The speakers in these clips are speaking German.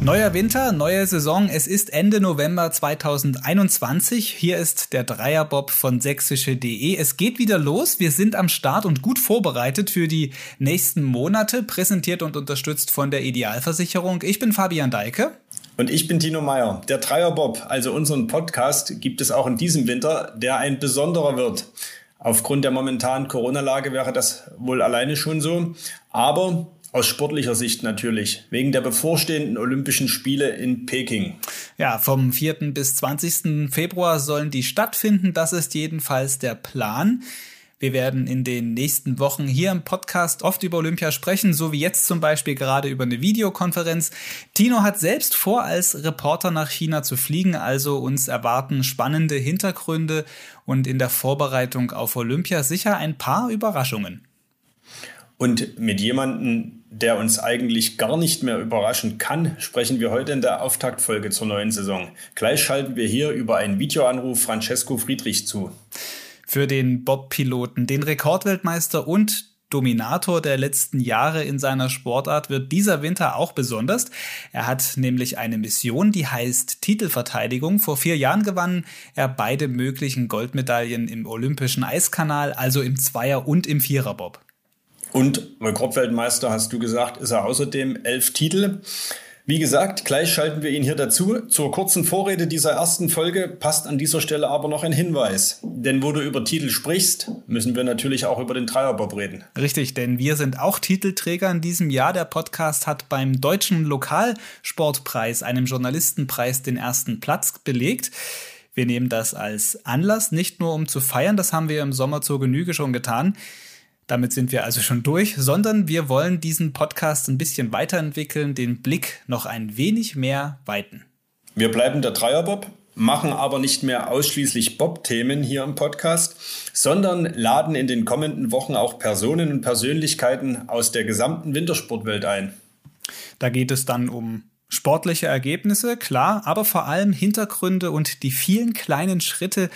Neuer Winter, neue Saison. Es ist Ende November 2021. Hier ist der Dreierbob von sächsische.de. Es geht wieder los. Wir sind am Start und gut vorbereitet für die nächsten Monate, präsentiert und unterstützt von der Idealversicherung. Ich bin Fabian Deike. Und ich bin Tino Meyer. Der Dreierbob, also unseren Podcast, gibt es auch in diesem Winter, der ein besonderer wird. Aufgrund der momentanen Corona-Lage wäre das wohl alleine schon so. Aber aus sportlicher Sicht natürlich, wegen der bevorstehenden Olympischen Spiele in Peking. Ja, vom 4. bis 20. Februar sollen die stattfinden. Das ist jedenfalls der Plan. Wir werden in den nächsten Wochen hier im Podcast oft über Olympia sprechen, so wie jetzt zum Beispiel gerade über eine Videokonferenz. Tino hat selbst vor, als Reporter nach China zu fliegen, also uns erwarten spannende Hintergründe und in der Vorbereitung auf Olympia sicher ein paar Überraschungen. Und mit jemandem, der uns eigentlich gar nicht mehr überraschen kann, sprechen wir heute in der Auftaktfolge zur neuen Saison. Gleich schalten wir hier über einen Videoanruf Francesco Friedrich zu. Für den Bob-Piloten, den Rekordweltmeister und Dominator der letzten Jahre in seiner Sportart wird dieser Winter auch besonders. Er hat nämlich eine Mission, die heißt Titelverteidigung. Vor vier Jahren gewann er beide möglichen Goldmedaillen im Olympischen Eiskanal, also im Zweier- und im Viererbob. Und Rekordweltmeister, hast du gesagt, ist er außerdem elf Titel. Wie gesagt, gleich schalten wir ihn hier dazu. Zur kurzen Vorrede dieser ersten Folge passt an dieser Stelle aber noch ein Hinweis. Denn wo du über Titel sprichst, müssen wir natürlich auch über den Dreierbob reden. Richtig, denn wir sind auch Titelträger in diesem Jahr. Der Podcast hat beim Deutschen Lokalsportpreis, einem Journalistenpreis, den ersten Platz belegt. Wir nehmen das als Anlass, nicht nur um zu feiern, das haben wir im Sommer zur Genüge schon getan. Damit sind wir also schon durch, sondern wir wollen diesen Podcast ein bisschen weiterentwickeln, den Blick noch ein wenig mehr weiten. Wir bleiben der Dreierbob, machen aber nicht mehr ausschließlich Bob-Themen hier im Podcast, sondern laden in den kommenden Wochen auch Personen und Persönlichkeiten aus der gesamten Wintersportwelt ein. Da geht es dann um sportliche Ergebnisse, klar, aber vor allem Hintergründe und die vielen kleinen Schritte,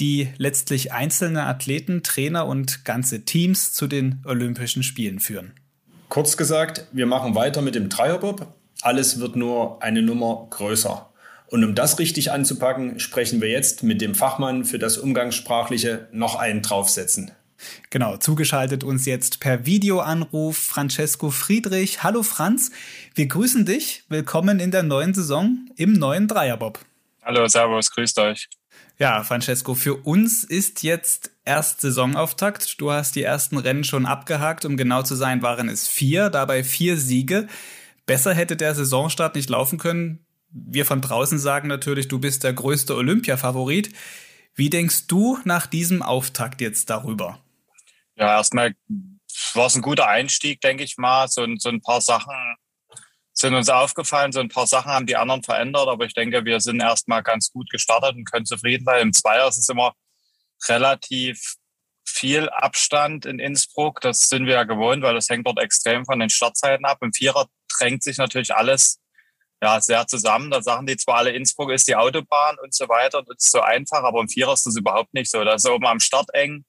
die letztlich einzelne Athleten, Trainer und ganze Teams zu den Olympischen Spielen führen. Kurz gesagt, wir machen weiter mit dem Dreierbob. Alles wird nur eine Nummer größer. Und um das richtig anzupacken, sprechen wir jetzt mit dem Fachmann für das Umgangssprachliche noch einen draufsetzen. Genau, zugeschaltet uns jetzt per Videoanruf Francesco Friedrich. Hallo Franz, wir grüßen dich. Willkommen in der neuen Saison im neuen Dreierbob. Hallo, Servus, grüßt euch. Ja, Francesco, für uns ist jetzt erst Saisonauftakt. Du hast die ersten Rennen schon abgehakt. Um genau zu sein, waren es vier, dabei vier Siege. Besser hätte der Saisonstart nicht laufen können. Wir von draußen sagen natürlich, du bist der größte Olympia-Favorit. Wie denkst du nach diesem Auftakt jetzt darüber? Ja, erstmal war es ein guter Einstieg, denke ich mal. So, so ein paar Sachen sind uns aufgefallen. So ein paar Sachen haben die anderen verändert, aber ich denke, wir sind erstmal ganz gut gestartet und können zufrieden sein. Im Zweier ist es immer relativ viel Abstand in Innsbruck. Das sind wir ja gewohnt, weil das hängt dort extrem von den Startzeiten ab. Im Vierer drängt sich natürlich alles ja, sehr zusammen. Da sagen die zwar alle, Innsbruck ist die Autobahn und so weiter. Das ist so einfach, aber im Vierer ist das überhaupt nicht so. Da ist oben am Start eng.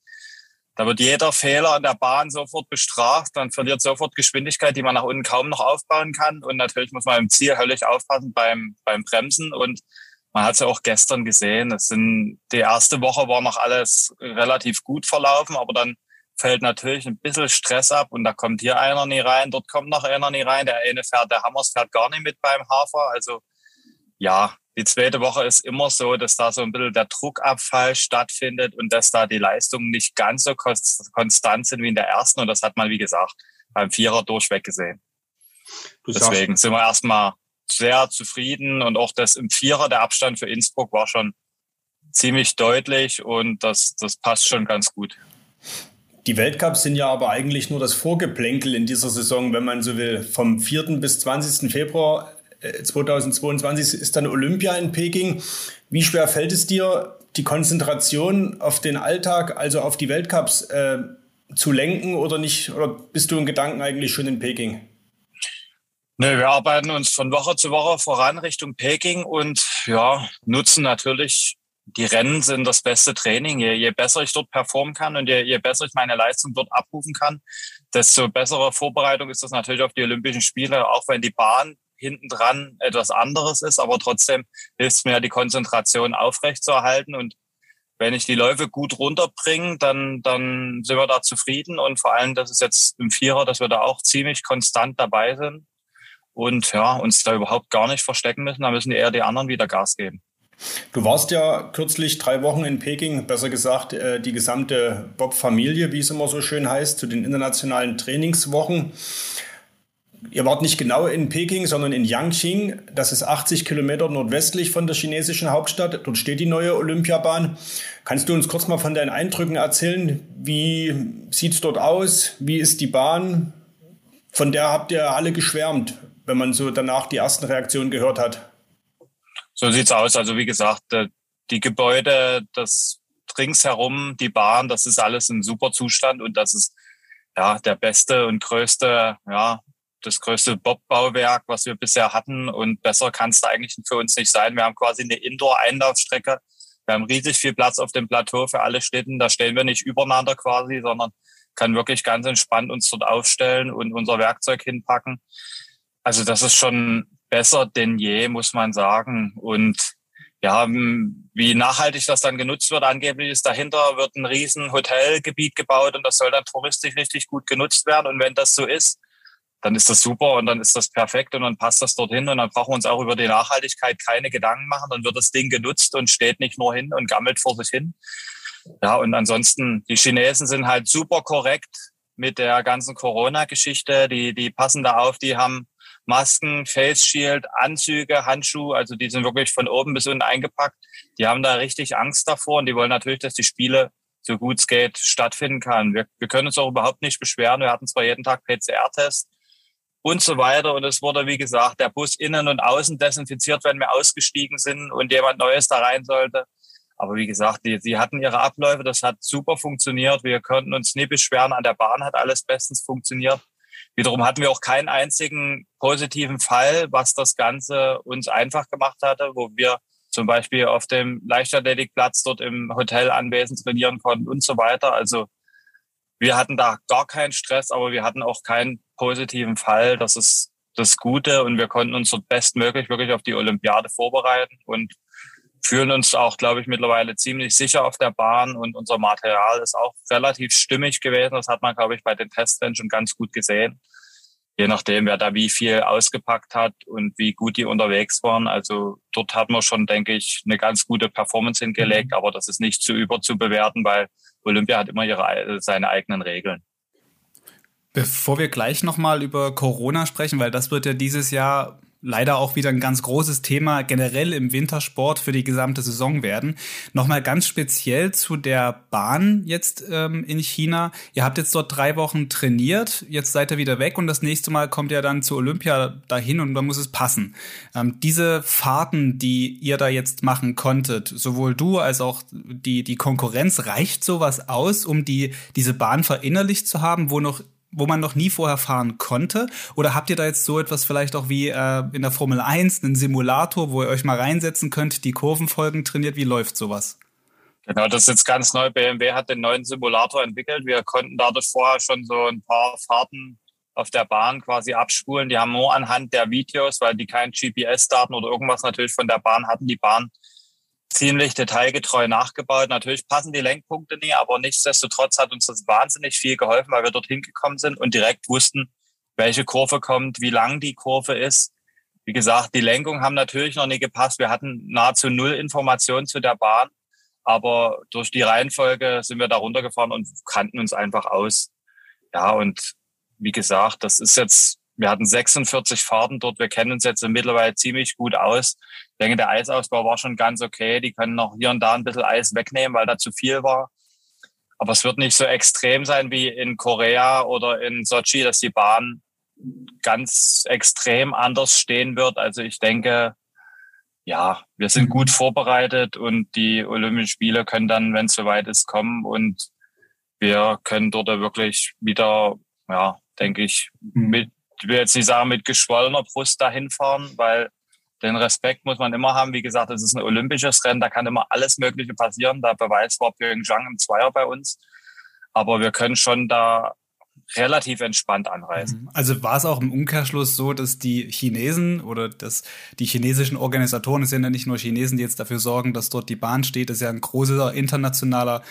Da wird jeder Fehler an der Bahn sofort bestraft. Dann verliert sofort Geschwindigkeit, die man nach unten kaum noch aufbauen kann. Und natürlich muss man im Ziel höllisch aufpassen beim, beim Bremsen. Und man hat es ja auch gestern gesehen. Es sind, die erste Woche war noch alles relativ gut verlaufen, aber dann fällt natürlich ein bisschen Stress ab und da kommt hier einer nie rein, dort kommt noch einer nie rein. Der eine fährt, der Hammers fährt gar nicht mit beim Hafer. Also ja, die zweite Woche ist immer so, dass da so ein bisschen der Druckabfall stattfindet und dass da die Leistungen nicht ganz so konstant sind wie in der ersten. Und das hat man, wie gesagt, beim Vierer durchweg gesehen. Du Deswegen sind wir erstmal sehr zufrieden und auch das im Vierer, der Abstand für Innsbruck war schon ziemlich deutlich und das, das passt schon ganz gut. Die Weltcups sind ja aber eigentlich nur das Vorgeplänkel in dieser Saison, wenn man so will. Vom 4. bis 20. Februar 2022 äh, ist dann Olympia in Peking. Wie schwer fällt es dir, die Konzentration auf den Alltag, also auf die Weltcups, äh, zu lenken oder nicht? Oder bist du in Gedanken eigentlich schon in Peking? Nee, wir arbeiten uns von Woche zu Woche voran Richtung Peking und ja, nutzen natürlich die Rennen sind das beste Training. Je, je besser ich dort performen kann und je, je besser ich meine Leistung dort abrufen kann, desto bessere Vorbereitung ist das natürlich auf die Olympischen Spiele, auch wenn die Bahn hinten dran etwas anderes ist, aber trotzdem hilft es mir, die Konzentration aufrechtzuerhalten und wenn ich die Läufe gut runterbringe, dann, dann sind wir da zufrieden und vor allem, das ist jetzt im Vierer, dass wir da auch ziemlich konstant dabei sind und ja, uns da überhaupt gar nicht verstecken müssen, da müssen eher die anderen wieder Gas geben. Du warst ja kürzlich drei Wochen in Peking, besser gesagt äh, die gesamte Bob-Familie, wie es immer so schön heißt, zu den internationalen Trainingswochen. Ihr wart nicht genau in Peking, sondern in Yangqing. Das ist 80 Kilometer nordwestlich von der chinesischen Hauptstadt. Dort steht die neue Olympiabahn. Kannst du uns kurz mal von deinen Eindrücken erzählen? Wie sieht es dort aus? Wie ist die Bahn? Von der habt ihr alle geschwärmt, wenn man so danach die ersten Reaktionen gehört hat. So sieht's aus. Also wie gesagt, äh, die Gebäude, das ringsherum, die Bahn, das ist alles in super Zustand und das ist ja der beste und größte, ja, das größte Bobbauwerk, was wir bisher hatten und besser kann es eigentlich für uns nicht sein. Wir haben quasi eine Indoor-Einlaufstrecke. Wir haben riesig viel Platz auf dem Plateau für alle Schlitten. Da stellen wir nicht übereinander quasi, sondern kann wirklich ganz entspannt uns dort aufstellen und unser Werkzeug hinpacken. Also das ist schon besser denn je, muss man sagen. Und ja, wie nachhaltig das dann genutzt wird, angeblich ist dahinter wird ein riesen Hotelgebiet gebaut und das soll dann touristisch richtig gut genutzt werden. Und wenn das so ist, dann ist das super und dann ist das perfekt und dann passt das dorthin und dann brauchen wir uns auch über die Nachhaltigkeit keine Gedanken machen. Dann wird das Ding genutzt und steht nicht nur hin und gammelt vor sich hin. Ja, und ansonsten, die Chinesen sind halt super korrekt mit der ganzen Corona-Geschichte. Die, die passen da auf, die haben Masken, Face Shield, Anzüge, Handschuhe, also die sind wirklich von oben bis unten eingepackt. Die haben da richtig Angst davor und die wollen natürlich, dass die Spiele so gut es geht stattfinden kann. Wir, wir können uns auch überhaupt nicht beschweren. Wir hatten zwar jeden Tag PCR-Test und so weiter und es wurde, wie gesagt, der Bus innen und außen desinfiziert, wenn wir ausgestiegen sind und jemand Neues da rein sollte. Aber wie gesagt, die, die hatten ihre Abläufe, das hat super funktioniert. Wir konnten uns nie beschweren. An der Bahn hat alles bestens funktioniert. Wiederum hatten wir auch keinen einzigen positiven Fall, was das Ganze uns einfach gemacht hatte, wo wir zum Beispiel auf dem Leichtathletikplatz dort im Hotel anwesend trainieren konnten und so weiter. Also wir hatten da gar keinen Stress, aber wir hatten auch keinen positiven Fall. Das ist das Gute und wir konnten uns dort bestmöglich wirklich auf die Olympiade vorbereiten und fühlen uns auch, glaube ich, mittlerweile ziemlich sicher auf der Bahn und unser Material ist auch relativ stimmig gewesen. Das hat man, glaube ich, bei den Testrennen schon ganz gut gesehen. Je nachdem, wer da wie viel ausgepackt hat und wie gut die unterwegs waren. Also dort hat man schon, denke ich, eine ganz gute Performance hingelegt, mhm. aber das ist nicht zu überzubewerten, weil Olympia hat immer ihre, seine eigenen Regeln. Bevor wir gleich nochmal über Corona sprechen, weil das wird ja dieses Jahr leider auch wieder ein ganz großes Thema generell im Wintersport für die gesamte Saison werden. Nochmal ganz speziell zu der Bahn jetzt ähm, in China. Ihr habt jetzt dort drei Wochen trainiert, jetzt seid ihr wieder weg und das nächste Mal kommt ihr dann zur Olympia dahin und dann muss es passen. Ähm, diese Fahrten, die ihr da jetzt machen konntet, sowohl du als auch die, die Konkurrenz, reicht sowas aus, um die, diese Bahn verinnerlicht zu haben, wo noch wo man noch nie vorher fahren konnte? Oder habt ihr da jetzt so etwas vielleicht auch wie äh, in der Formel 1, einen Simulator, wo ihr euch mal reinsetzen könnt, die Kurvenfolgen trainiert? Wie läuft sowas? Genau, das ist jetzt ganz neu. BMW hat den neuen Simulator entwickelt. Wir konnten dadurch vorher schon so ein paar Fahrten auf der Bahn quasi abspulen. Die haben nur anhand der Videos, weil die kein GPS-Daten oder irgendwas natürlich von der Bahn hatten, die Bahn ziemlich detailgetreu nachgebaut. Natürlich passen die Lenkpunkte nie, aber nichtsdestotrotz hat uns das wahnsinnig viel geholfen, weil wir dorthin gekommen sind und direkt wussten, welche Kurve kommt, wie lang die Kurve ist. Wie gesagt, die Lenkung haben natürlich noch nie gepasst. Wir hatten nahezu null Informationen zu der Bahn, aber durch die Reihenfolge sind wir da runtergefahren und kannten uns einfach aus. Ja, und wie gesagt, das ist jetzt wir hatten 46 Fahrten dort. Wir kennen uns jetzt mittlerweile ziemlich gut aus. Ich denke, der Eisausbau war schon ganz okay. Die können noch hier und da ein bisschen Eis wegnehmen, weil da zu viel war. Aber es wird nicht so extrem sein wie in Korea oder in Sochi, dass die Bahn ganz extrem anders stehen wird. Also ich denke, ja, wir sind gut vorbereitet und die Olympischen Spiele können dann, wenn es soweit ist, kommen und wir können dort wirklich wieder, ja, denke ich, mit ich will jetzt nicht sagen mit geschwollener Brust dahin fahren, weil den Respekt muss man immer haben. Wie gesagt, es ist ein olympisches Rennen, da kann immer alles Mögliche passieren. Der Beweis war Pyeongchang im Zweier bei uns. Aber wir können schon da relativ entspannt anreisen. Mhm. Also war es auch im Umkehrschluss so, dass die Chinesen oder dass die chinesischen Organisatoren, es sind ja nicht nur Chinesen, die jetzt dafür sorgen, dass dort die Bahn steht, es ist ja ein großer internationaler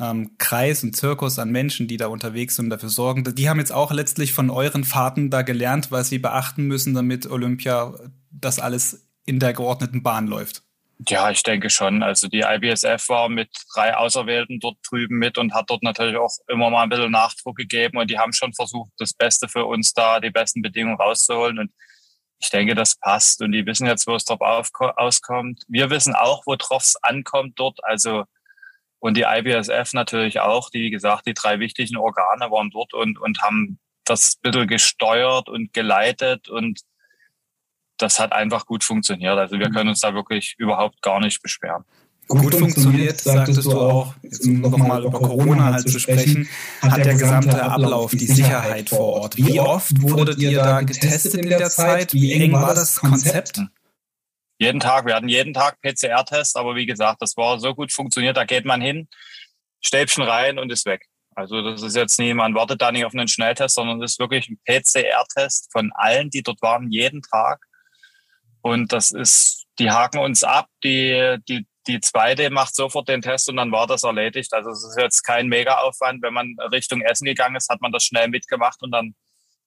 ähm, Kreis und Zirkus an Menschen, die da unterwegs sind und dafür sorgen. Die haben jetzt auch letztlich von euren Fahrten da gelernt, was sie beachten müssen, damit Olympia das alles in der geordneten Bahn läuft. Ja, ich denke schon. Also die IBSF war mit drei Auserwählten dort drüben mit und hat dort natürlich auch immer mal ein bisschen Nachdruck gegeben und die haben schon versucht, das Beste für uns da, die besten Bedingungen rauszuholen und ich denke, das passt und die wissen jetzt, wo es drauf auskommt. Wir wissen auch, wo drauf es ankommt dort. Also und die IBSF natürlich auch, die, wie gesagt, die drei wichtigen Organe waren dort und, und haben das ein bisschen gesteuert und geleitet und das hat einfach gut funktioniert. Also wir können uns da wirklich überhaupt gar nicht beschweren. Gut, gut funktioniert, sagtest du auch, jetzt um nochmal über Corona halt zu sprechen, hat der gesamte Ablauf, die Sicherheit vor Ort. Wie oft wurdet ihr da getestet in der Zeit? Wie eng war das Konzept? Jeden Tag, wir hatten jeden Tag PCR-Test, aber wie gesagt, das war so gut funktioniert, da geht man hin, Stäbchen rein und ist weg. Also das ist jetzt nie, man wartet da nicht auf einen Schnelltest, sondern das ist wirklich ein PCR-Test von allen, die dort waren, jeden Tag. Und das ist, die haken uns ab, die, die, die zweite macht sofort den Test und dann war das erledigt. Also es ist jetzt kein Mega-Aufwand. Wenn man Richtung Essen gegangen ist, hat man das schnell mitgemacht und dann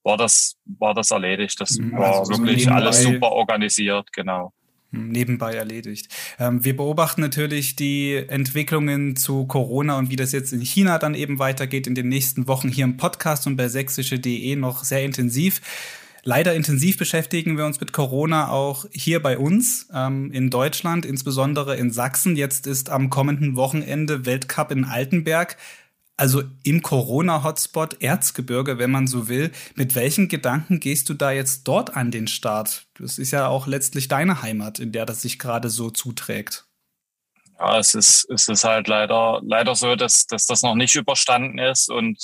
war das, war das erledigt. Das mhm. war also wirklich alles super organisiert, genau hm, nebenbei erledigt. Ähm, wir beobachten natürlich die Entwicklungen zu Corona und wie das jetzt in China dann eben weitergeht in den nächsten Wochen hier im Podcast und bei sächsische.de noch sehr intensiv. Leider intensiv beschäftigen wir uns mit Corona auch hier bei uns ähm, in Deutschland, insbesondere in Sachsen. Jetzt ist am kommenden Wochenende Weltcup in Altenberg. Also im Corona-Hotspot Erzgebirge, wenn man so will. Mit welchen Gedanken gehst du da jetzt dort an den Start? Das ist ja auch letztlich deine Heimat, in der das sich gerade so zuträgt. Ja, es ist, es ist halt leider, leider so, dass, dass das noch nicht überstanden ist und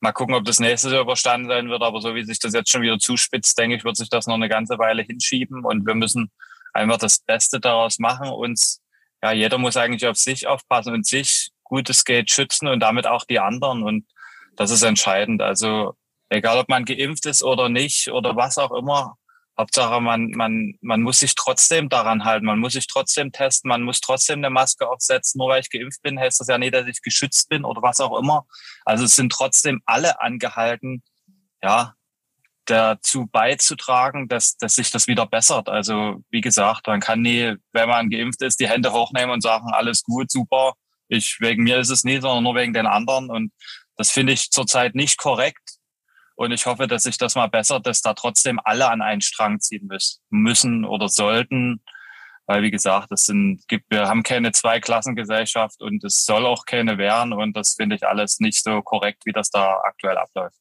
Mal gucken, ob das nächste Jahr überstanden sein wird. Aber so wie sich das jetzt schon wieder zuspitzt, denke ich, wird sich das noch eine ganze Weile hinschieben. Und wir müssen einfach das Beste daraus machen. Uns, ja, jeder muss eigentlich auf sich aufpassen und sich gutes Geld schützen und damit auch die anderen. Und das ist entscheidend. Also egal, ob man geimpft ist oder nicht oder was auch immer, Hauptsache, man, man, man muss sich trotzdem daran halten, man muss sich trotzdem testen, man muss trotzdem eine Maske aufsetzen. Nur weil ich geimpft bin, heißt das ja nicht, dass ich geschützt bin oder was auch immer. Also es sind trotzdem alle angehalten, ja, dazu beizutragen, dass, dass sich das wieder bessert. Also wie gesagt, man kann nie, wenn man geimpft ist, die Hände hochnehmen und sagen, alles gut, super. Ich, wegen mir ist es nie, sondern nur wegen den anderen. Und das finde ich zurzeit nicht korrekt. Und ich hoffe, dass sich das mal bessert, dass da trotzdem alle an einen Strang ziehen müssen oder sollten. Weil, wie gesagt, es sind, gibt, wir haben keine Zweiklassengesellschaft und es soll auch keine werden. Und das finde ich alles nicht so korrekt, wie das da aktuell abläuft.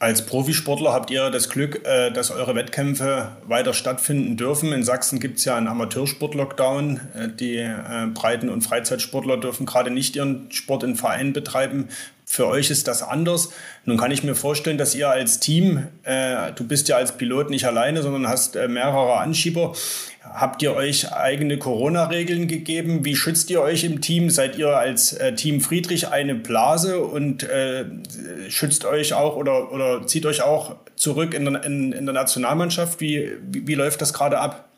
Als Profisportler habt ihr das Glück, äh, dass eure Wettkämpfe weiter stattfinden dürfen. In Sachsen gibt es ja einen Amateursport-Lockdown. Äh, die äh, Breiten- und Freizeitsportler dürfen gerade nicht ihren Sport in Vereinen betreiben. Für euch ist das anders. Nun kann ich mir vorstellen, dass ihr als Team, äh, du bist ja als Pilot nicht alleine, sondern hast äh, mehrere Anschieber. Habt ihr euch eigene Corona-Regeln gegeben? Wie schützt ihr euch im Team? Seid ihr als äh, Team Friedrich eine Blase und äh, schützt euch auch oder, oder zieht euch auch zurück in der, in, in der Nationalmannschaft? Wie, wie, wie läuft das gerade ab?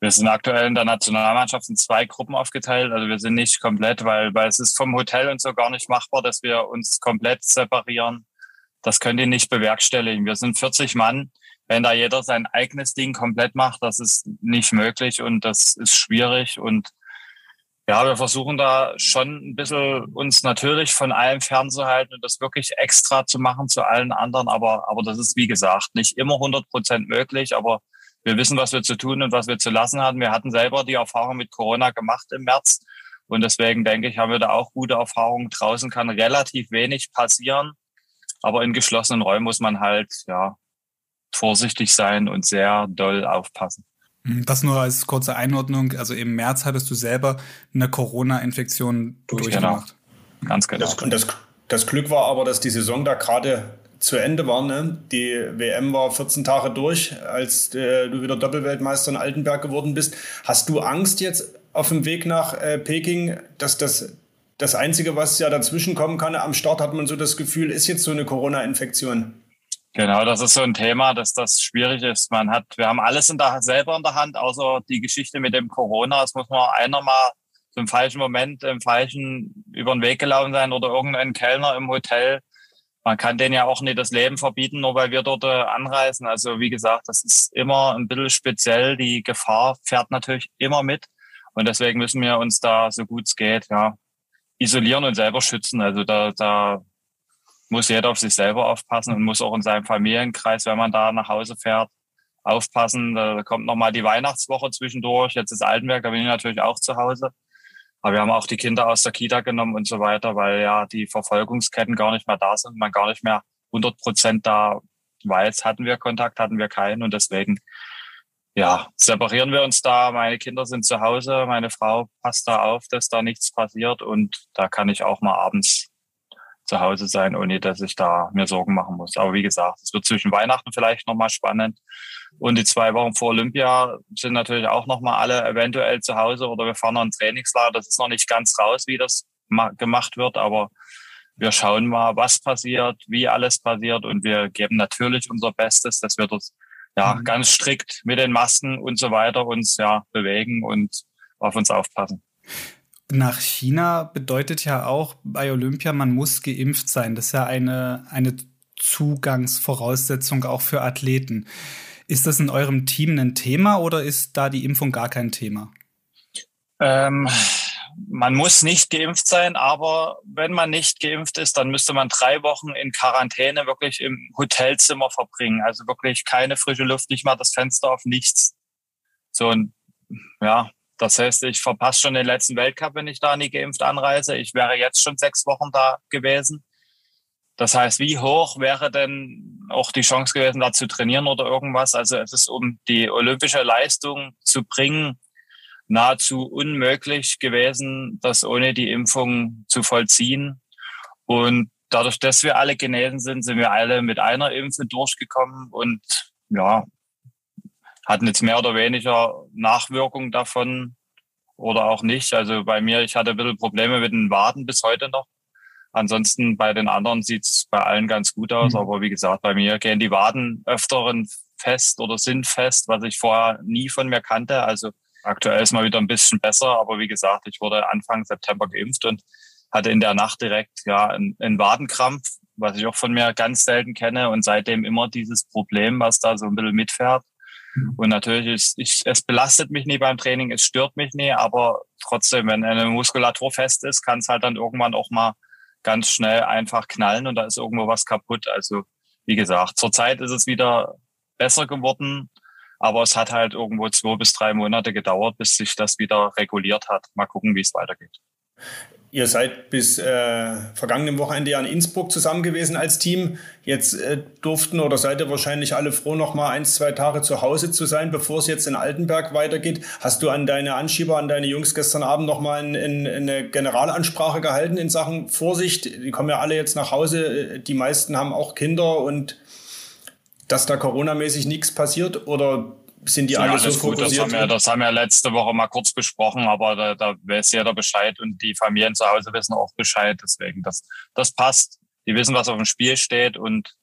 Wir sind aktuell in der Nationalmannschaft in zwei Gruppen aufgeteilt. Also wir sind nicht komplett, weil, weil es ist vom Hotel und so gar nicht machbar, dass wir uns komplett separieren. Das könnt ihr nicht bewerkstelligen. Wir sind 40 Mann. Wenn da jeder sein eigenes Ding komplett macht, das ist nicht möglich und das ist schwierig. Und ja, wir versuchen da schon ein bisschen uns natürlich von allem fernzuhalten und das wirklich extra zu machen zu allen anderen. Aber, aber das ist, wie gesagt, nicht immer 100 Prozent möglich. Aber wir wissen, was wir zu tun und was wir zu lassen haben. Wir hatten selber die Erfahrung mit Corona gemacht im März. Und deswegen denke ich, haben wir da auch gute Erfahrungen. Draußen kann relativ wenig passieren. Aber in geschlossenen Räumen muss man halt, ja, vorsichtig sein und sehr doll aufpassen. Mhm, das nur als kurze Einordnung. Also im März hattest du selber eine Corona-Infektion durchgemacht. Genau. Ganz genau. Das, das, das Glück war aber, dass die Saison da gerade zu Ende war. Ne? Die WM war 14 Tage durch, als äh, du wieder Doppelweltmeister in Altenberg geworden bist. Hast du Angst jetzt auf dem Weg nach äh, Peking, dass das das Einzige, was ja dazwischen kommen kann, am Start hat man so das Gefühl, ist jetzt so eine Corona-Infektion. Genau, das ist so ein Thema, dass das schwierig ist. Man hat, wir haben alles in der, selber in der Hand, außer die Geschichte mit dem Corona. Es muss man einer mal zum falschen Moment im falschen über den Weg gelaufen sein oder irgendein Kellner im Hotel. Man kann denen ja auch nicht das Leben verbieten, nur weil wir dort äh, anreisen. Also wie gesagt, das ist immer ein bisschen speziell. Die Gefahr fährt natürlich immer mit. Und deswegen müssen wir uns da so gut es geht, ja, isolieren und selber schützen. Also da, da muss jeder auf sich selber aufpassen und muss auch in seinem Familienkreis, wenn man da nach Hause fährt, aufpassen. Da kommt nochmal die Weihnachtswoche zwischendurch. Jetzt ist Altenberg, da bin ich natürlich auch zu Hause. Aber wir haben auch die Kinder aus der Kita genommen und so weiter, weil ja die Verfolgungsketten gar nicht mehr da sind, man gar nicht mehr 100 Prozent da weiß, hatten wir Kontakt, hatten wir keinen und deswegen ja, separieren wir uns da. Meine Kinder sind zu Hause, meine Frau passt da auf, dass da nichts passiert und da kann ich auch mal abends zu Hause sein, ohne dass ich da mir Sorgen machen muss. Aber wie gesagt, es wird zwischen Weihnachten vielleicht nochmal spannend. Und die zwei Wochen vor Olympia sind natürlich auch nochmal alle eventuell zu Hause oder wir fahren noch ein Trainingslager. Das ist noch nicht ganz raus, wie das gemacht wird, aber wir schauen mal, was passiert, wie alles passiert und wir geben natürlich unser Bestes, dass wir das ja, mhm. ganz strikt mit den Masken und so weiter uns ja bewegen und auf uns aufpassen. Nach China bedeutet ja auch bei Olympia, man muss geimpft sein. Das ist ja eine, eine Zugangsvoraussetzung auch für Athleten. Ist das in eurem Team ein Thema oder ist da die Impfung gar kein Thema? Ähm, man muss nicht geimpft sein, aber wenn man nicht geimpft ist, dann müsste man drei Wochen in Quarantäne wirklich im Hotelzimmer verbringen. Also wirklich keine frische Luft, nicht mal das Fenster auf nichts. So und ja, das heißt, ich verpasse schon den letzten Weltcup, wenn ich da nie geimpft anreise. Ich wäre jetzt schon sechs Wochen da gewesen. Das heißt, wie hoch wäre denn auch die Chance gewesen, da zu trainieren oder irgendwas? Also es ist, um die olympische Leistung zu bringen, nahezu unmöglich gewesen, das ohne die Impfung zu vollziehen. Und dadurch, dass wir alle genesen sind, sind wir alle mit einer Impfe durchgekommen und ja, hatten jetzt mehr oder weniger Nachwirkungen davon oder auch nicht. Also bei mir, ich hatte ein bisschen Probleme mit den Waden bis heute noch. Ansonsten bei den anderen sieht's bei allen ganz gut aus. Mhm. Aber wie gesagt, bei mir gehen die Waden öfteren fest oder sind fest, was ich vorher nie von mir kannte. Also Aktuell ist mal wieder ein bisschen besser, aber wie gesagt, ich wurde Anfang September geimpft und hatte in der Nacht direkt ja einen, einen Wadenkrampf, was ich auch von mir ganz selten kenne und seitdem immer dieses Problem, was da so ein bisschen mitfährt. Und natürlich ist, ich, es belastet mich nie beim Training, es stört mich nie, aber trotzdem, wenn eine Muskulatur fest ist, kann es halt dann irgendwann auch mal ganz schnell einfach knallen und da ist irgendwo was kaputt. Also wie gesagt, zurzeit ist es wieder besser geworden. Aber es hat halt irgendwo zwei bis drei Monate gedauert, bis sich das wieder reguliert hat. Mal gucken, wie es weitergeht. Ihr seid bis äh, vergangenen Wochenende ja in Innsbruck zusammen gewesen als Team. Jetzt äh, durften oder seid ihr wahrscheinlich alle froh, noch mal ein, zwei Tage zu Hause zu sein, bevor es jetzt in Altenberg weitergeht. Hast du an deine Anschieber, an deine Jungs gestern Abend noch mal in, in, eine Generalansprache gehalten in Sachen Vorsicht? Die kommen ja alle jetzt nach Hause. Die meisten haben auch Kinder und dass da coronamäßig nichts passiert oder sind die ja, alle so fokussiert? Das haben, wir, das haben wir letzte Woche mal kurz besprochen, aber da, da weiß jeder Bescheid und die Familien zu Hause wissen auch Bescheid. Deswegen, das, das passt. Die wissen, was auf dem Spiel steht und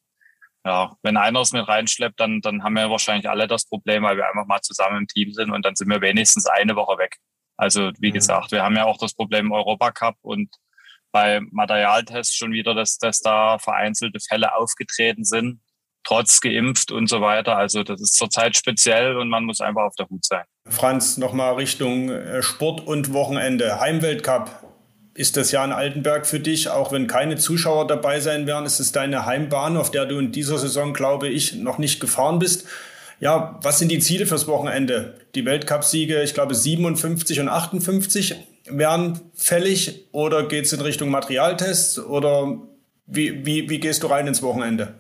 ja, wenn einer es mit reinschleppt, dann, dann haben wir wahrscheinlich alle das Problem, weil wir einfach mal zusammen im Team sind und dann sind wir wenigstens eine Woche weg. Also wie mhm. gesagt, wir haben ja auch das Problem Europacup und bei Materialtests schon wieder, dass, dass da vereinzelte Fälle aufgetreten sind trotz geimpft und so weiter. Also das ist zurzeit speziell und man muss einfach auf der Hut sein. Franz, nochmal Richtung äh, Sport und Wochenende. Heimweltcup. Ist das Jahr in Altenberg für dich, auch wenn keine Zuschauer dabei sein werden, ist es deine Heimbahn, auf der du in dieser Saison, glaube ich, noch nicht gefahren bist. Ja, was sind die Ziele fürs Wochenende? Die Weltcupsiege, ich glaube 57 und 58 wären fällig oder geht es in Richtung Materialtests oder wie, wie, wie gehst du rein ins Wochenende?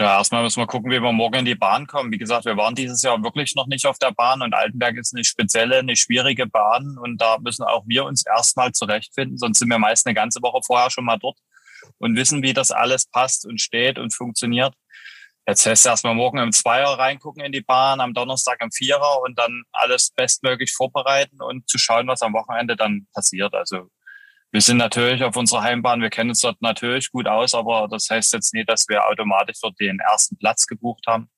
Ja, erstmal müssen wir gucken, wie wir morgen in die Bahn kommen. Wie gesagt, wir waren dieses Jahr wirklich noch nicht auf der Bahn und Altenberg ist eine spezielle, eine schwierige Bahn und da müssen auch wir uns erstmal zurechtfinden, sonst sind wir meist eine ganze Woche vorher schon mal dort und wissen, wie das alles passt und steht und funktioniert. Jetzt heißt es erstmal morgen im Zweier reingucken in die Bahn, am Donnerstag im Vierer und dann alles bestmöglich vorbereiten und zu schauen, was am Wochenende dann passiert. Also wir sind natürlich auf unserer Heimbahn, wir kennen uns dort natürlich gut aus, aber das heißt jetzt nicht, dass wir automatisch dort den ersten Platz gebucht haben.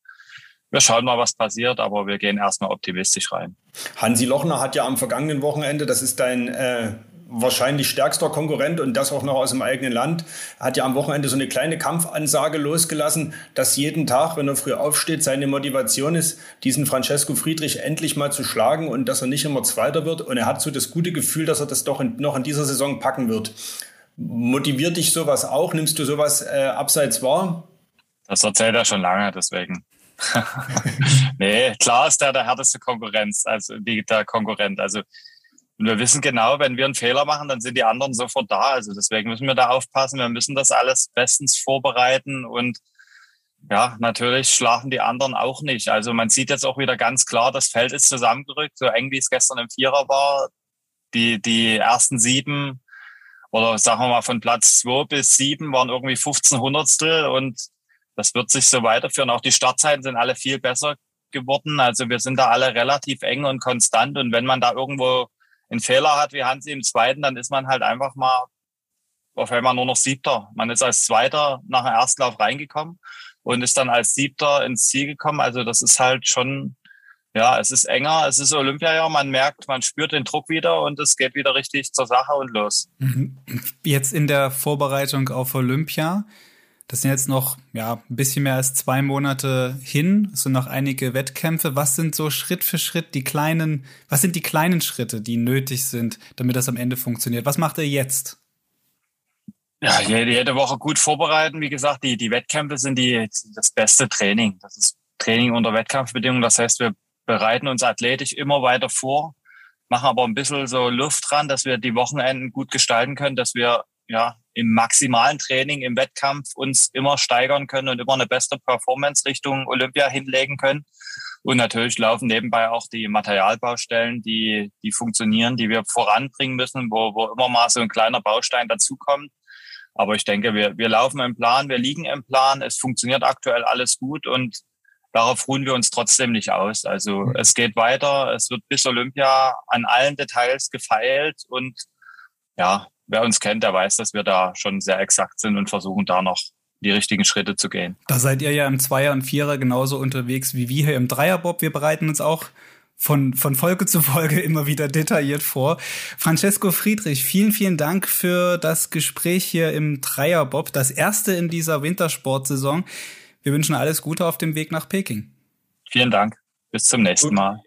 Wir schauen mal, was passiert, aber wir gehen erstmal optimistisch rein. Hansi Lochner hat ja am vergangenen Wochenende, das ist dein äh, wahrscheinlich stärkster Konkurrent und das auch noch aus dem eigenen Land, hat ja am Wochenende so eine kleine Kampfansage losgelassen, dass jeden Tag, wenn er früh aufsteht, seine Motivation ist, diesen Francesco Friedrich endlich mal zu schlagen und dass er nicht immer Zweiter wird. Und er hat so das gute Gefühl, dass er das doch in, noch in dieser Saison packen wird. Motiviert dich sowas auch? Nimmst du sowas äh, abseits wahr? Das erzählt er schon lange, deswegen. nee, klar ist der der härteste Konkurrenz, also der Konkurrent. Also und wir wissen genau, wenn wir einen Fehler machen, dann sind die anderen sofort da. Also deswegen müssen wir da aufpassen. Wir müssen das alles bestens vorbereiten und ja, natürlich schlafen die anderen auch nicht. Also man sieht jetzt auch wieder ganz klar, das Feld ist zusammengerückt, so eng wie es gestern im Vierer war. Die, die ersten sieben oder sagen wir mal von Platz zwei bis sieben waren irgendwie 15 Hundertstel und das wird sich so weiterführen. Auch die Startzeiten sind alle viel besser geworden. Also wir sind da alle relativ eng und konstant und wenn man da irgendwo einen Fehler hat wie Hansi im zweiten, dann ist man halt einfach mal auf einmal nur noch Siebter. Man ist als Zweiter nach dem Erstlauf reingekommen und ist dann als Siebter ins Ziel gekommen. Also das ist halt schon, ja, es ist enger, es ist Olympiajahr, man merkt, man spürt den Druck wieder und es geht wieder richtig zur Sache und los. Mhm. Jetzt in der Vorbereitung auf Olympia, das sind jetzt noch ja, ein bisschen mehr als zwei Monate hin, es sind noch einige Wettkämpfe. Was sind so Schritt für Schritt die kleinen, was sind die kleinen Schritte, die nötig sind, damit das am Ende funktioniert? Was macht ihr jetzt? Ja, jede, Woche gut vorbereiten. Wie gesagt, die, die Wettkämpfe sind die, das beste Training. Das ist Training unter Wettkampfbedingungen. Das heißt, wir bereiten uns athletisch immer weiter vor, machen aber ein bisschen so Luft dran, dass wir die Wochenenden gut gestalten können, dass wir ja, im maximalen Training, im Wettkampf uns immer steigern können und immer eine beste Performance Richtung Olympia hinlegen können. Und natürlich laufen nebenbei auch die Materialbaustellen, die, die funktionieren, die wir voranbringen müssen, wo, wo immer mal so ein kleiner Baustein dazukommt. Aber ich denke, wir, wir laufen im Plan, wir liegen im Plan, es funktioniert aktuell alles gut und darauf ruhen wir uns trotzdem nicht aus. Also mhm. es geht weiter, es wird bis Olympia an allen Details gefeilt und ja, wer uns kennt, der weiß, dass wir da schon sehr exakt sind und versuchen da noch die richtigen Schritte zu gehen. Da seid ihr ja im Zweier und Vierer genauso unterwegs wie wir hier im Dreierbob. Wir bereiten uns auch von, von Folge zu Folge immer wieder detailliert vor. Francesco Friedrich, vielen, vielen Dank für das Gespräch hier im Dreierbob, das erste in dieser Wintersportsaison. Wir wünschen alles Gute auf dem Weg nach Peking. Vielen Dank. Bis zum nächsten Mal.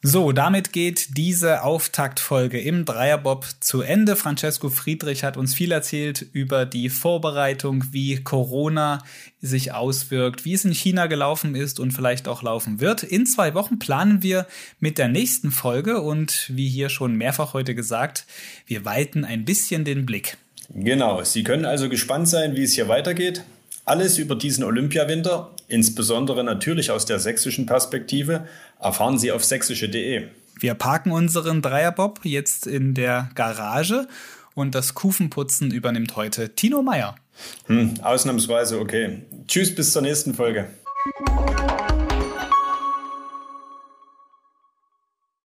So, damit geht diese Auftaktfolge im Dreierbob zu Ende. Francesco Friedrich hat uns viel erzählt über die Vorbereitung, wie Corona sich auswirkt, wie es in China gelaufen ist und vielleicht auch laufen wird. In zwei Wochen planen wir mit der nächsten Folge und wie hier schon mehrfach heute gesagt, wir weiten ein bisschen den Blick. Genau, Sie können also gespannt sein, wie es hier weitergeht. Alles über diesen Olympiawinter, insbesondere natürlich aus der sächsischen Perspektive, erfahren Sie auf sächsische.de. Wir parken unseren Dreierbob jetzt in der Garage und das Kufenputzen übernimmt heute Tino Meyer. Hm, ausnahmsweise okay. Tschüss, bis zur nächsten Folge.